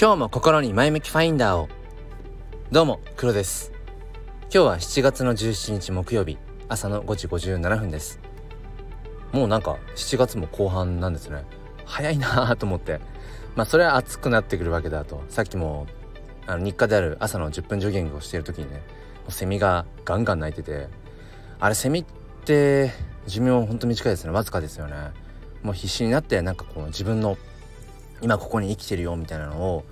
今日も心に前向きファインダーを。どうも黒です。今日は7月の17日木曜日。朝の5時57分です。もうなんか7月も後半なんですね。早いなと思って。まあそれは暑くなってくるわけだと。さっきもあの日課である朝の10分ジョギングをしている時にねセミがガンガン鳴いてて。あれセミって寿命ほんと短いですね。わずかですよね。もう必死になってなんかこう自分の今ここに生きてるよみたいなのを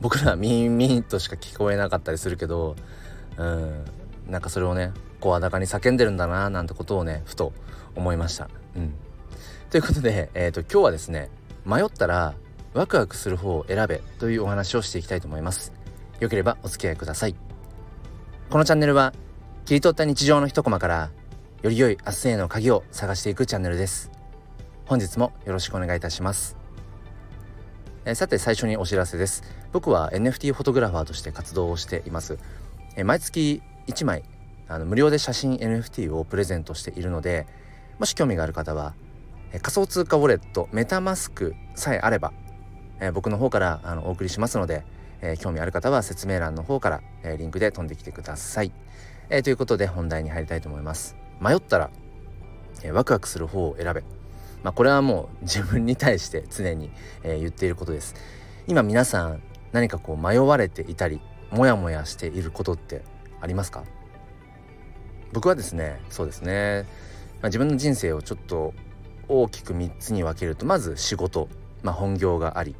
僕らはミンミンとしか聞こえなかったりするけどうんなんかそれをね声高に叫んでるんだななんてことをねふと思いました。うん、ということで、えーと、今日はですね迷ったらワクワクする方を選べというお話をしていきたいと思います。よければお付き合いください。このチャンネルは切り取った日常の一コマからより良い明日への鍵を探していくチャンネルです。本日もよろしくお願いいたします。えさて最初にお知らせです。僕は NFT フォトグラファーとして活動をしています、え毎月1枚あの無料で写真 NFT をプレゼントしているのでもし興味がある方は、え仮想通貨ウォレットメタマスクさえあれば、え僕の方からあのお送りしますので、え興味ある方は説明欄の方から、えリンクで飛んできてください、えということで本題に入りたいと思います。迷ったら、えワクワクする方を選べ。まあ、これはもう自分に対して常に、えー、言っていることです。今皆さん何かこう迷われていたりモヤモヤしていることってありますか？僕はですねそうですね、まあ、自分の人生をちょっと大きく3つに分けるとまず仕事、まあ、本業があり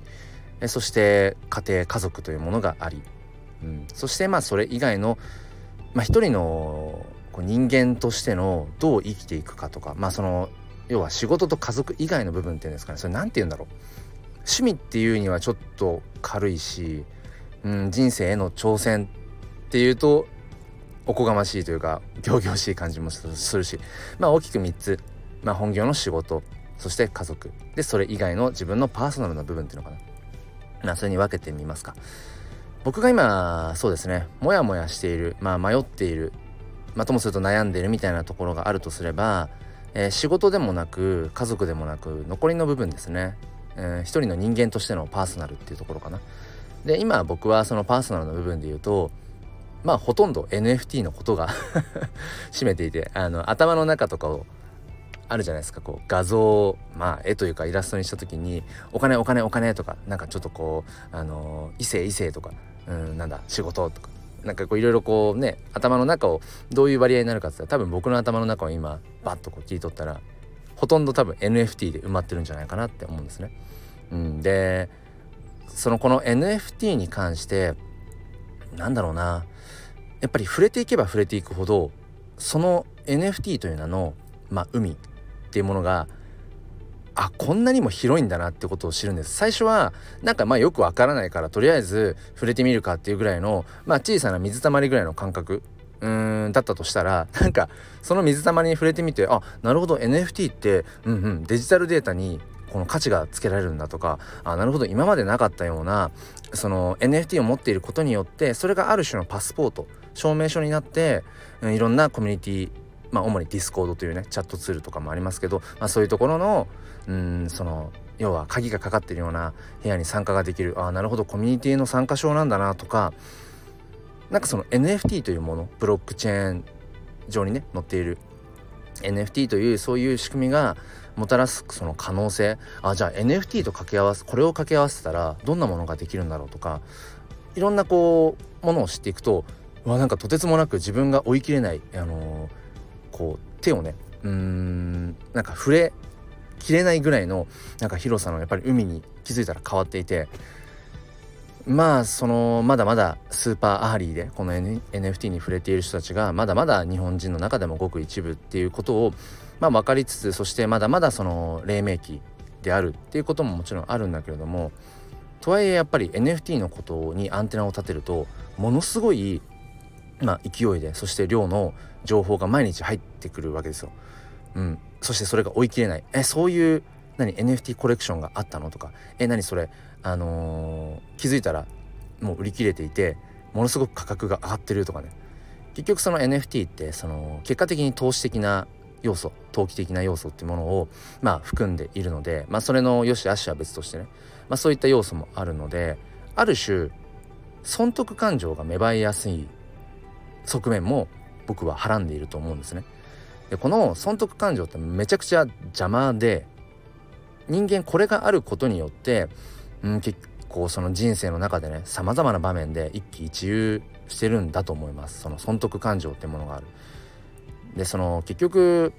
えそして家庭家族というものがあり、うん、そしてまあそれ以外の、まあ、一人のこう人間としてのどう生きていくかとかまあその要は仕事と家族以外の部分っていうんですかね。それ何て言うんだろう。趣味っていうにはちょっと軽いし、うん、人生への挑戦っていうとおこがましいというか仰々しい感じもするし。まあ大きく3つ、まあ、本業の仕事そして家族。でそれ以外の自分のパーソナルな部分っていうのかな。まあそれに分けてみますか。僕が今そうですね。モヤモヤしているまあ迷っているまあともすると悩んでるみたいなところがあるとすればえー、仕事でもなく家族でもなく残りの部分ですね、えー、一人の人間としてのパーソナルっていうところかな。で今僕はそのパーソナルの部分で言うとまあほとんど NFT のことが 占めていてあの頭の中とかをあるじゃないですか。こう画像まあ絵というかイラストにした時にお金お金お金とかなんかちょっとこうあの異性異性とかうんなんだ仕事とか。なんかこういろいろこうね頭の中をどういう割合になるかって言ったら多分僕の頭の中を今バッとこう切り取ったらほとんど多分 NFT で埋まってるんじゃないかなって思うんですね。うん、でそのこの NFT に関してなんだろうなやっぱり触れていけば触れていくほどその NFT という名の、まあ、海っていうものがあこんなにも広いんだなってことを知るんです。最初はなんかまあよくわからないからとりあえず触れてみるかっていうぐらいのまあ小さな水たまりぐらいの感覚うんだったとしたらなんかその水たまりに触れてみてあなるほど NFT ってうんうんデジタルデータにこの価値がつけられるんだとかあなるほど今までなかったようなその NFT を持っていることによってそれがある種のパスポート証明書になって、うん、いろんなコミュニティまあ主にディスコードというねチャットツールとかもありますけど、まあ、そういうところのうんその要は鍵がかかってるような部屋に参加ができるああなるほどコミュニティの参加証なんだなとかなんかその NFT というものブロックチェーン上にね載っている NFT というそういう仕組みがもたらすその可能性あじゃあ NFT と掛け合わせこれを掛け合わせたらどんなものができるんだろうとかいろんなこうものを知っていくとわなんかとてつもなく自分が追い切れない、あのー、こう手をねうーんなんか触れきれないぐらいのなんか広さのやっぱり海に気づいたら変わっていてまあそのまだまだ super early でこの、NFT に触れている人たちがまだまだ日本人の中でもごく一部っていうことをまあ分かりつつそしてまだまだその黎明期であるっていうことももちろんあるんだけれどもとはいえやっぱり NFT のことにアンテナを立てるとものすごいまあ、勢いでそして量の情報が毎日入ってくるわけですよ。うん、そしてそれが追い切れない。えそういう何 NFT コレクションがあったのとか。え何それあのー、気づいたらもう売り切れていてものすごく価格が上がってるとかね。結局その NFT ってその結果的に投資的な要素投機的な要素ってものをまあ含んでいるのでまあそれの良し悪しは別としてね、まあ、そういった要素もあるのである種損得感情が芽生えやすい側面も僕ははらんでいると思うんですね。でこの損得感情ってめちゃくちゃ邪魔で人間これがあることによって、うん、結構その人生の中でねさまざまな場面で一喜一憂してるんだと思います。その損得感情ってものがある。でその結局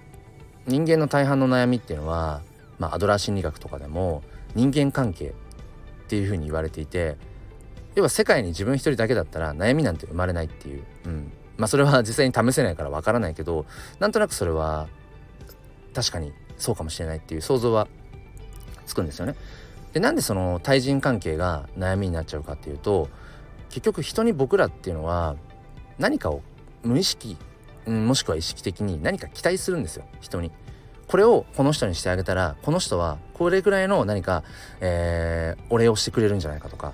人間の大半の悩みっていうのは、まあ、アドラー心理学とかでも人間関係っていうふうに言われていて要は世界に自分一人だけだったら悩みなんて生まれないっていう、うん、まあそれは実際に試せないからわからないけどなんとなくそれは確かにそうかもしれないっていう想像はつくんですよね。でなんでその対人関係が悩みになっちゃうかっていうと結局人に僕らっていうのは何かを無意識、もしくは意識的に何か期待するんですよ人に。これをこの人にしてあげたらこの人はこれぐらいの何か、えー、お礼をしてくれるんじゃないかとか、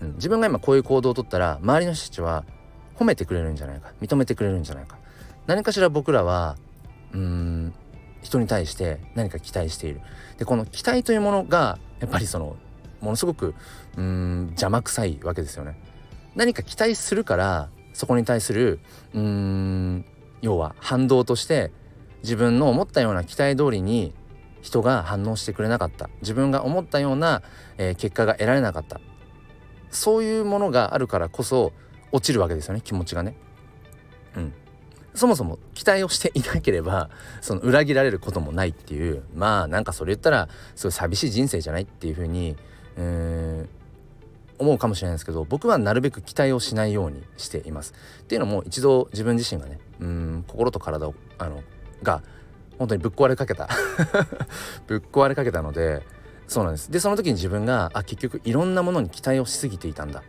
うん、自分が今こういう行動をとったら周りの人たちは褒めてくれるんじゃないか。認めてくれるんじゃないか。何かしら僕らはうん人に対して何か期待している。でこの期待というものがやっぱりそのものすごくうん邪魔くさいわけですよね。何か期待するからそこに対するうん要は反動として自分の思ったような期待通りに人が反応してくれなかった。自分が思ったような、えー、結果が得られなかった。そういうものがあるからこそ落ちるわけですよね気持ちがね。うん、そもそも期待をしていなければその裏切られることもないっていうまあなんかそれ言ったらすごい寂しい人生じゃないっていうふうに、えー、思うかもしれないですけど僕はなるべく期待をしないようにしています。っていうのも一度自分自身がねうん心と体をあのが本当にぶっ壊れかけた ぶっ壊れかけたのでそうなんですでその時に自分があ結局いろんなものに期待をしすぎていたんだ、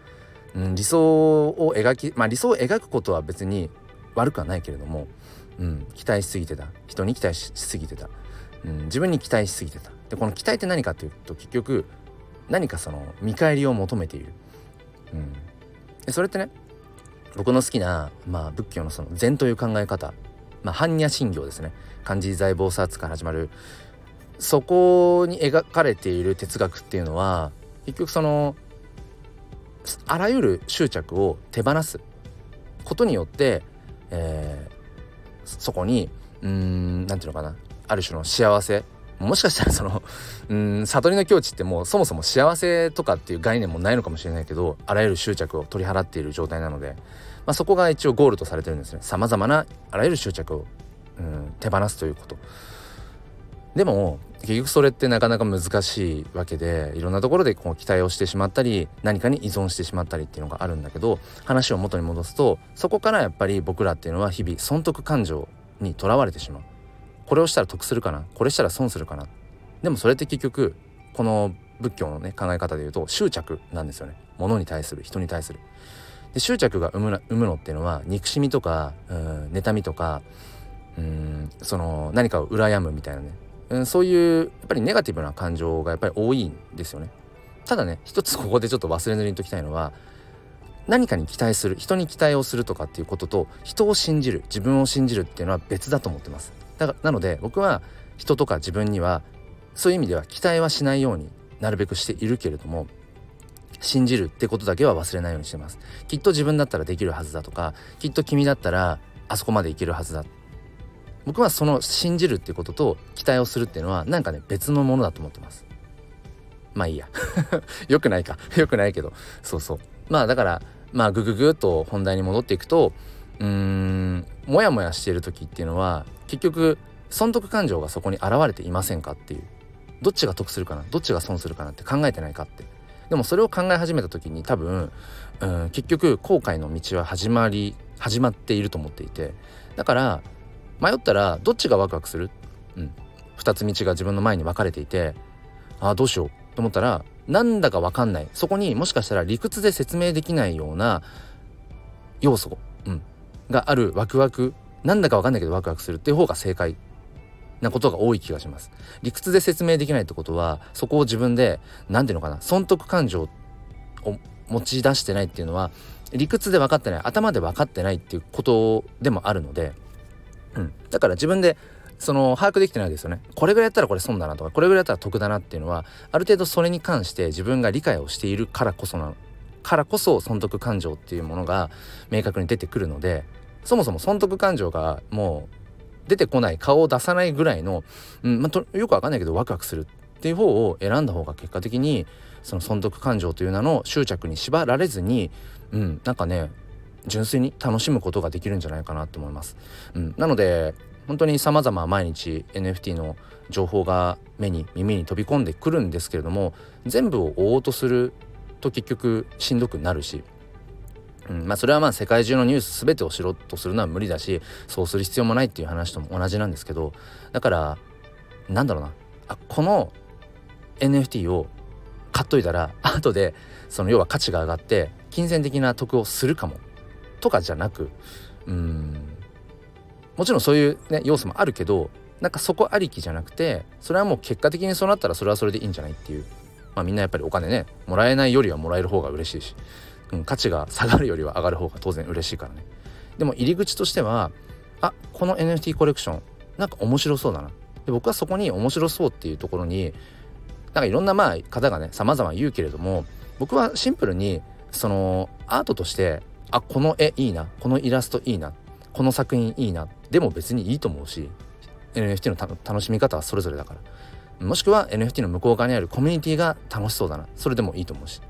うん、理想を描きまあ理想を描くことは別に悪くはないけれども、うん、期待しすぎてた。人に期待しすぎてた、うん、自分に期待しすぎてた。でこの期待って何かというと結局何かその見返りを求めている、うん、でそれってね僕の好きな、まあ、仏教のその禅という考え方、まあ、般若心経ですね。漢字財宝殺から始まる。そこに描かれている哲学っていうのは結局そのあらゆる執着を手放すことによってえー、そこにうん何て言うのかな。ある種の幸せ。もしかしたらその うん悟りの境地ってもうそもそも幸せとかっていう概念もないのかもしれないけどあらゆる執着を取り払っている状態なので、まあ、そこが一応ゴールとされてるんですね。さまざまなあらゆる執着をうん手放すということ。でも結局それってなかなか難しいわけでいろんなところでこう期待をしてしまったり何かに依存してしまったりっていうのがあるんだけど話を元に戻すとそこからやっぱり僕らっていうのは日々損得感情にとらわれてしまう。これをしたら得するかな？これしたら損するかな？でもそれって結局この仏教のね考え方で言うと執着なんですよね。物に対する人に対する。で執着が生む生むのっていうのは憎しみとかうん妬みとかうんその何かを羨むみたいなね。うん、そういうやっぱりネガティブな感情がやっぱり多いんですよね。ただね一つここでちょっと忘れずに言っときたいのは何かに期待する人に期待をするとかっていうことと人を信じる自分を信じるっていうのは別だと思ってます。だからなので僕は人とか自分にはそういう意味では期待はしないようになるべくしているけれども信じるってことだけは忘れないようにしてます。きっと自分だったらできるはずだとかきっと君だったらあそこまでいけるはずだ僕はその信じるっていうことと期待をするっていうのはなんかね別のものだと思ってます。まあいいや。よくないか。よくないけど。そうそう。まあだからまあグググっと本題に戻っていくとうーんモヤモヤしている時っていうのは結局損得感情がそこに現れていませんかっていう。どっちが得するかな？どっちが損するかなって考えてないかって。でもそれを考え始めた時に多分うん結局後悔の道は始まり始まっていると思っていて。だから迷ったらどっちがワクワクする、うん、2つ道が自分の前に分かれていてああどうしようと思ったらなんだか分かんない。そこにもしかしたら理屈で説明できないような要素、うん、があるワクワクなんだか分かんないけどワクワクするっていう方が正解なことが多い気がします。理屈で説明できないってことはそこを自分で何ていうのかな損得感情を持ち出してないっていうのは理屈で分かってない頭で分かってないっていうことでもあるのでうん、だから自分でその把握できてないですよね。これぐらいやったらこれ損だなとかこれぐらいやったら得だなっていうのはある程度それに関して自分が理解をしているからこそなからこそ損得感情っていうものが明確に出てくるのでそもそも損得感情がもう出てこない顔を出さないぐらいの、うんまあ、とよくわかんないけどワクワクするっていう方を選んだ方が結果的にその損得感情という名の執着に縛られずに、うん、なんかね純粋に楽しむことができるんじゃないかなと思います。うん、なので本当に様々毎日 NFT の情報が目に耳に飛び込んでくるんですけれども全部を追おうとすると結局しんどくなるし、うん。まあ、それはまあ世界中のニュース全てを知ろうとするのは無理だしそうする必要もないっていう話とも同じなんですけどだからなんだろうな。あこの NFT を買っといたら後でその要は価値が上がって金銭的な得をするかも。とかじゃなくうん。もちろんそういう、ね、要素もあるけどなんかそこありきじゃなくてそれはもう結果的にそうなったらそれはそれでいいんじゃないっていう。まあみんなやっぱりお金ねもらえないよりはもらえる方が嬉しいし、うん、価値が下がるよりは上がる方が当然嬉しいからね。でも入り口としてはあこの NFT コレクションなんか面白そうだな。で僕はそこに面白そうっていうところになんかいろんなまあ方がね様々言うけれども僕はシンプルにそのアートとしてあこの絵いいな。このイラストいいな。この作品いいな。でも別にいいと思うし NFT の楽しみ方はそれぞれだから。もしくは NFT の向こう側にあるコミュニティが楽しそうだな。それでもいいと思うし、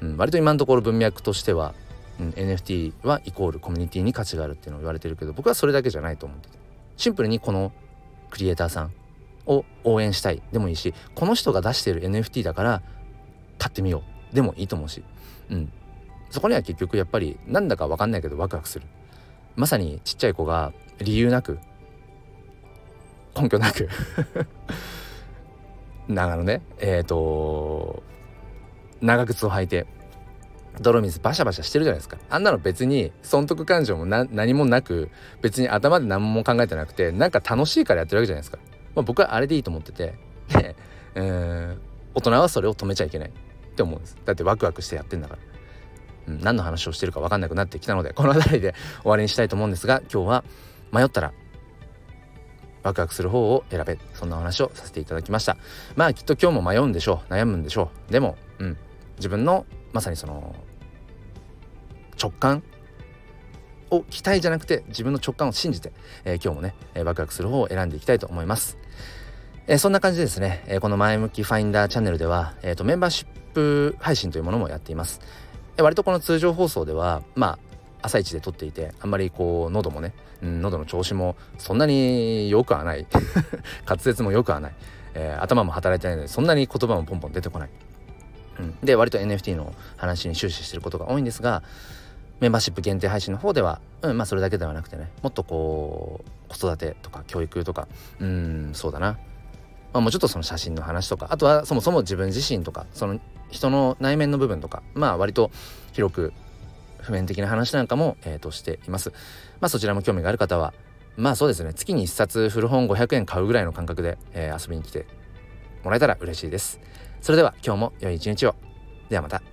うん、割と今のところ文脈としては、うん、NFT はイコールコミュニティに価値があるっていうのを言われてるけど僕はそれだけじゃないと思ってて。シンプルにこのクリエイターさんを応援したいでもいいしこの人が出している NFT だから買ってみようでもいいと思うし、うん、そこには結局やっぱりなんだか分かんないけどワクワクする。まさにちっちゃい子が理由なく根拠なく。長野ねえっ、ー、と長靴を履いて泥水バシャバシャしてるじゃないですか。あんなの別に損得感情も何もなく別に頭で何も考えてなくてなんか楽しいからやってるわけじゃないですか、まあ、僕はあれでいいと思ってて。で、えー、大人はそれを止めちゃいけないって思うんです。だってワクワクしてやってんだから、うん、何の話をしてるか分かんなくなってきたのでこの辺りで終わりにしたいと思うんですが今日は迷ったらワクワクする方を選べそんなお話をさせていただきました。まあきっと今日も迷うんでしょう悩むんでしょう。でもうん自分のまさにその直感を期待じゃなくて自分の直感を信じて、えー、今日もね、えー、ワクワクする方を選んでいきたいと思います、えー、そんな感じでですね、えこの前向きファインダーチャンネルでは、えーと、メンバーシップ配信というものもやっています、割とこの通常放送ではまあ朝一で撮っていてあんまりこう喉もね、うん、喉の調子もそんなに良くはない。滑舌も良くはない、えー、頭も働いてないのでそんなに言葉もポンポン出てこない、うん、で割と NFT の話に終始してることが多いんですがメンバーシップ限定配信の方では、うん、まあそれだけではなくてねもっとこう子育てとか教育とかうんそうだな。まあ、もうちょっとその写真の話とかあとはそもそも自分自身とかその人の内面の部分とかまあ割と広く普遍的な話なんかも、えー、としています。まあそちらも興味がある方はまあそうですね月に1冊古本500円買うぐらいの感覚で、えー、遊びに来てもらえたら嬉しいです。それでは今日も良い一日を。ではまた。